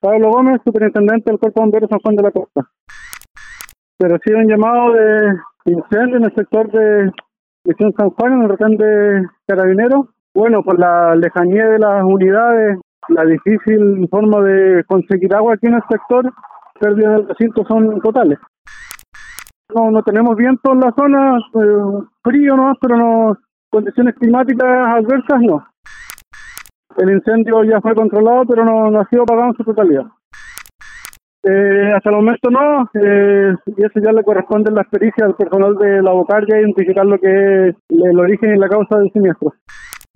Pablo Gómez, superintendente del Cuerpo de Bomberos San Juan de la Costa. Se recibe un llamado de incendio en el sector de Misión San Juan, en el retén de Carabineros. Bueno, por la lejanía de las unidades, la difícil forma de conseguir agua aquí en el sector, pérdidas del recinto son totales. No, no tenemos viento en la zona, eh, frío no, pero no, condiciones climáticas adversas no. El incendio ya fue controlado, pero no, no ha sido apagado en su totalidad. Eh, hasta el momento no, eh, y eso ya le corresponde la experiencia al personal de la Bocardia identificar lo que es el origen y la causa del siniestro.